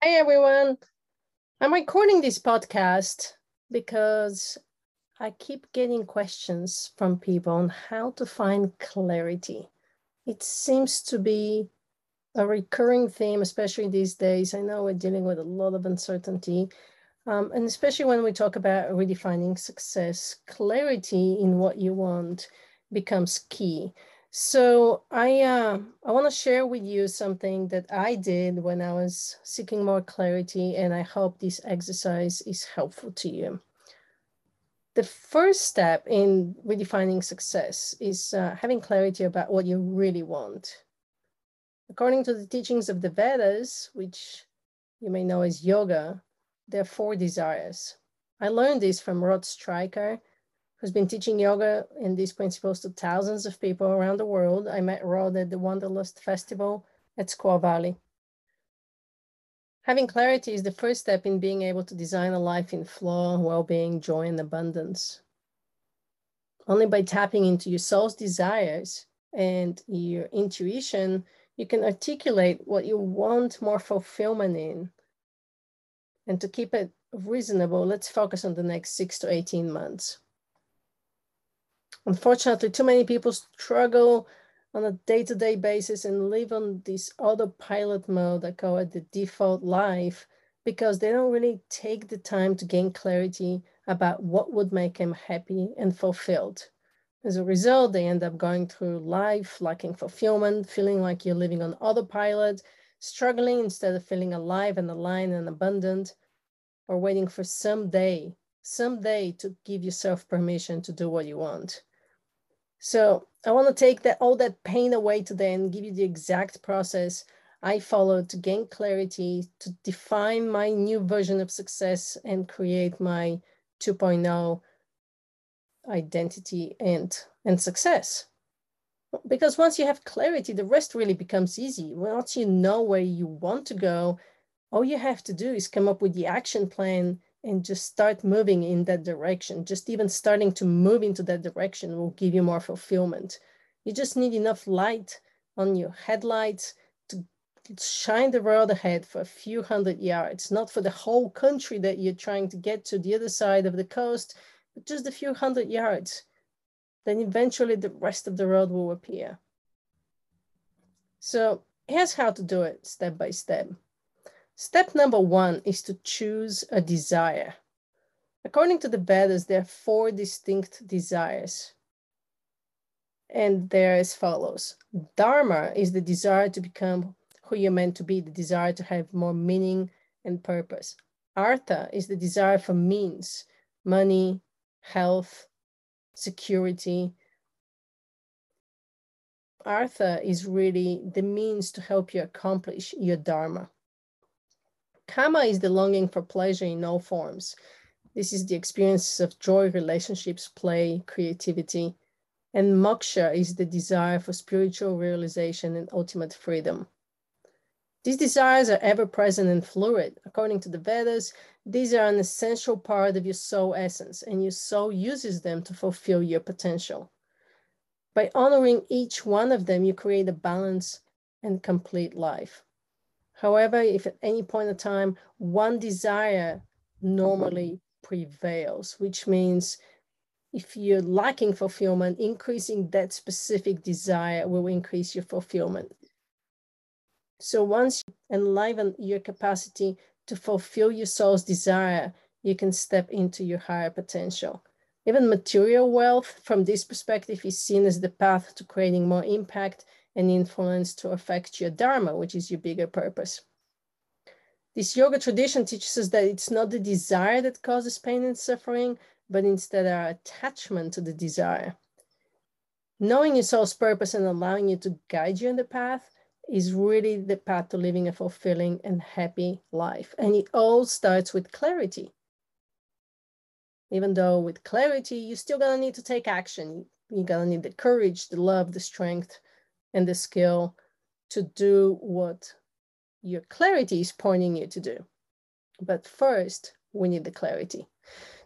Hey everyone. I'm recording this podcast because I keep getting questions from people on how to find clarity. It seems to be a recurring theme, especially these days. I know we're dealing with a lot of uncertainty, um, and especially when we talk about redefining success, clarity in what you want becomes key. So I uh, I want to share with you something that I did when I was seeking more clarity, and I hope this exercise is helpful to you. The first step in redefining success is uh, having clarity about what you really want. According to the teachings of the Vedas, which you may know as yoga, there are four desires. I learned this from Rod Stryker, who's been teaching yoga and these principles to thousands of people around the world. I met Rod at the Wanderlust Festival at Squaw Valley. Having clarity is the first step in being able to design a life in flow, well-being, joy, and abundance. Only by tapping into your soul's desires and your intuition, you can articulate what you want more fulfillment in. And to keep it reasonable, let's focus on the next six to 18 months. Unfortunately, too many people struggle on a day-to-day basis and live on this autopilot mode that call it the default life because they don't really take the time to gain clarity about what would make them happy and fulfilled. As a result, they end up going through life lacking fulfillment, feeling like you're living on autopilot, struggling instead of feeling alive and aligned and abundant, or waiting for some day, some day to give yourself permission to do what you want. So I want to take that all that pain away today and give you the exact process I followed to gain clarity, to define my new version of success and create my 2.0 identity and, and success. Because once you have clarity, the rest really becomes easy. Once you know where you want to go, all you have to do is come up with the action plan and just start moving in that direction. Just even starting to move into that direction will give you more fulfillment. You just need enough light on your headlights to shine the road ahead for a few hundred yards, not for the whole country that you're trying to get to the other side of the coast, but just a few hundred yards. Then eventually the rest of the road will appear. So here's how to do it step by step. Step number one is to choose a desire. According to the Vedas, there are four distinct desires. And they're as follows. Dharma is the desire to become who you're meant to be, the desire to have more meaning and purpose. Artha is the desire for means, money, health, security. Artha is really the means to help you accomplish your Dharma. Kama is the longing for pleasure in all forms. This is the experience of joy, relationships, play, creativity. And moksha is the desire for spiritual realization and ultimate freedom. These desires are ever present and fluid. According to the Vedas, these are an essential part of your soul essence, and your soul uses them to fulfill your potential. By honoring each one of them, you create a balanced and complete life. However, if at any point in time one desire normally prevails, which means if you're lacking fulfillment, increasing that specific desire will increase your fulfillment. So once you enliven your capacity to fulfill your soul's desire, you can step into your higher potential. Even material wealth, from this perspective, is seen as the path to creating more impact and influence to affect your dharma, which is your bigger purpose. This yoga tradition teaches us that it's not the desire that causes pain and suffering, but instead our attachment to the desire. Knowing your soul's purpose and allowing it to guide you in the path is really the path to living a fulfilling and happy life. And it all starts with clarity. Even though with clarity, you're still gonna need to take action. You're gonna need the courage, the love, the strength, and the skill to do what your clarity is pointing you to do. But first, we need the clarity.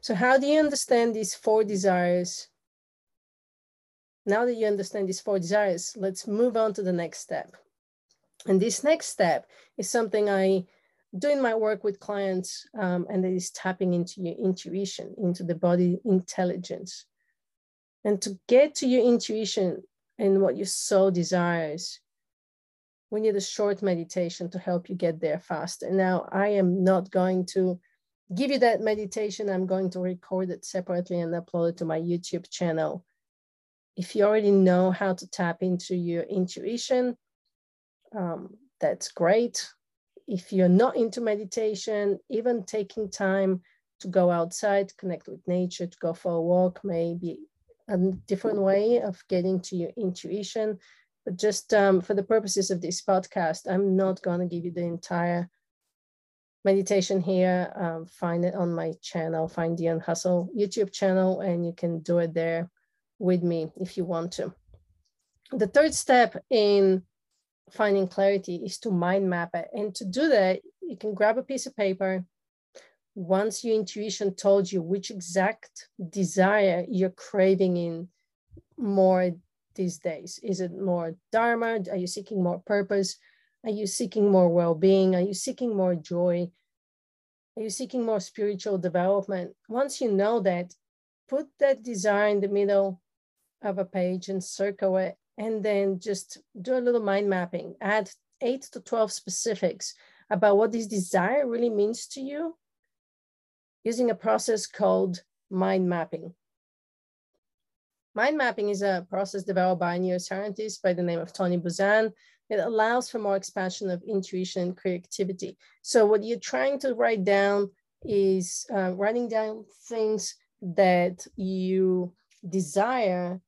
So, how do you understand these four desires? Now that you understand these four desires, let's move on to the next step. And this next step is something I doing my work with clients um, and that is tapping into your intuition, into the body intelligence. And to get to your intuition and what your soul desires, we need a short meditation to help you get there faster. Now, I am not going to give you that meditation. I'm going to record it separately and upload it to my YouTube channel. If you already know how to tap into your intuition, um, that's great. If you're not into meditation, even taking time to go outside, connect with nature, to go for a walk may be a different way of getting to your intuition. But just um, for the purposes of this podcast, I'm not going to give you the entire meditation here. Um, find it on my channel, find the Unhustle YouTube channel, and you can do it there with me if you want to. The third step in finding clarity is to mind map it. And to do that, you can grab a piece of paper. Once your intuition told you which exact desire you're craving in more these days? Is it more Dharma? Are you seeking more purpose? Are you seeking more well being? Are you seeking more joy? Are you seeking more spiritual development? Once you know that, put that desire in the middle of a page and circle it, and then just do a little mind mapping. Add eight to 12 specifics about what this desire really means to you using a process called mind mapping. Mind mapping is a process developed by a neuroscientist by the name of Tony Buzan. It allows for more expansion of intuition and creativity. So what you're trying to write down is uh, writing down things that you desire,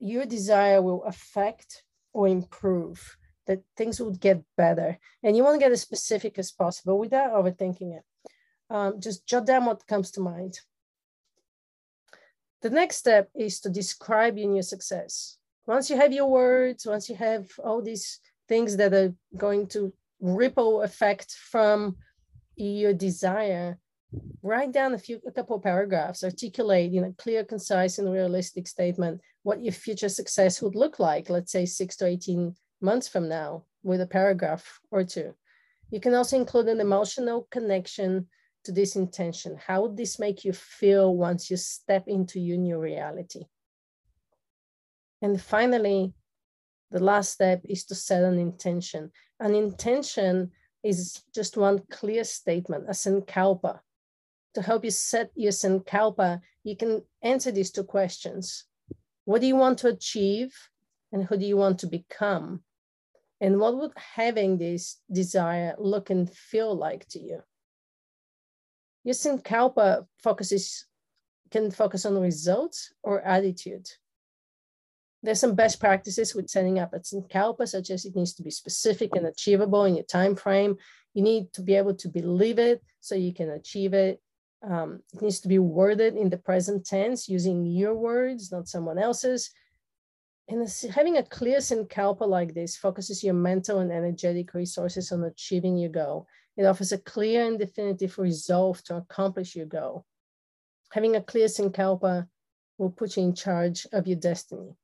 your desire will affect or improve, that things will get better. And you want to get as specific as possible without overthinking it. Um, just jot down what comes to mind. The next step is to describe your new success. Once you have your words, once you have all these things that are going to ripple effect from your desire, write down a few a couple of paragraphs, articulate in a clear, concise, and realistic statement what your future success would look like, let's say six to 18 months from now, with a paragraph or two. You can also include an emotional connection to this intention? How would this make you feel once you step into your new reality? And finally, the last step is to set an intention. An intention is just one clear statement, a sankalpa. To help you set your sankalpa, you can answer these two questions. What do you want to achieve? And who do you want to become? And what would having this desire look and feel like to you? Your Sankalpa focuses can focus on results or attitude. There's some best practices with setting up a Sankalpa, such as it needs to be specific and achievable in your time frame. You need to be able to believe it so you can achieve it. Um, it needs to be worded in the present tense using your words, not someone else's. And having a clear Sankalpa like this focuses your mental and energetic resources on achieving your goal. It offers a clear and definitive resolve to accomplish your goal. Having a clear Sankalpa will put you in charge of your destiny.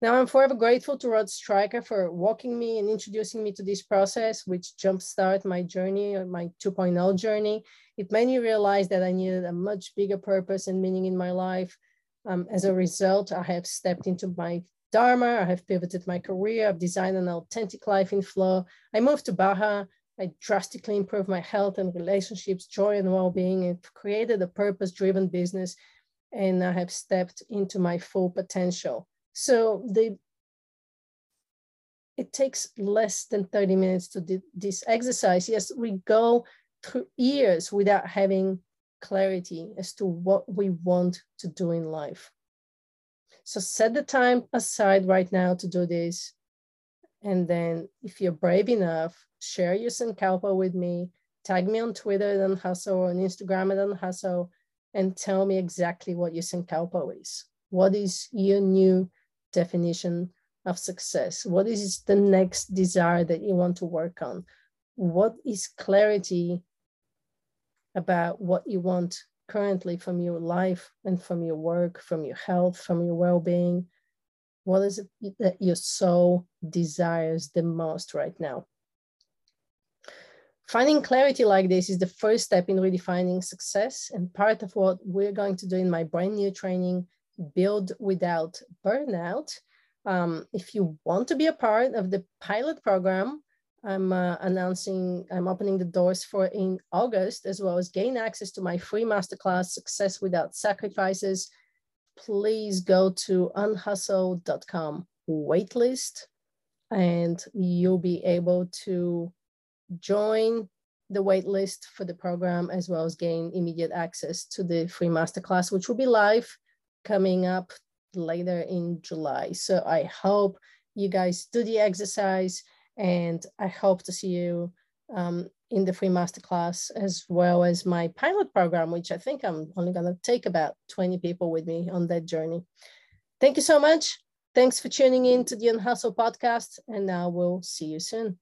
Now, I'm forever grateful to Rod Stryker for walking me and introducing me to this process, which jumpstart my journey, my 2.0 journey. It made me realize that I needed a much bigger purpose and meaning in my life. Um, as a result, I have stepped into my Dharma, I have pivoted my career, I've designed an authentic life in flow. I moved to Baja I drastically improved my health and relationships, joy and well-being, and created a purpose-driven business, and I have stepped into my full potential. So the it takes less than 30 minutes to do this exercise. Yes, we go through years without having clarity as to what we want to do in life. So set the time aside right now to do this. And then if you're brave enough, share your Sankalpa with me, tag me on Twitter at Unhustle or on Instagram at Unhustle, and tell me exactly what your Sankalpa is. What is your new definition of success? What is the next desire that you want to work on? What is clarity about what you want currently from your life and from your work, from your health, from your well being? What is it that your soul desires the most right now? Finding clarity like this is the first step in redefining success and part of what we're going to do in my brand new training, Build Without Burnout. Um, if you want to be a part of the pilot program, I'm uh, announcing, I'm opening the doors for in August, as well as gain access to my free masterclass, Success Without Sacrifices. Please go to unhustle.com waitlist and you'll be able to join the waitlist for the program as well as gain immediate access to the free masterclass, which will be live coming up later in July. So I hope you guys do the exercise and I hope to see you um, in the free masterclass as well as my pilot program, which I think I'm only going to take about 20 people with me on that journey. Thank you so much. Thanks for tuning in to the Unhustle podcast, and now we'll see you soon.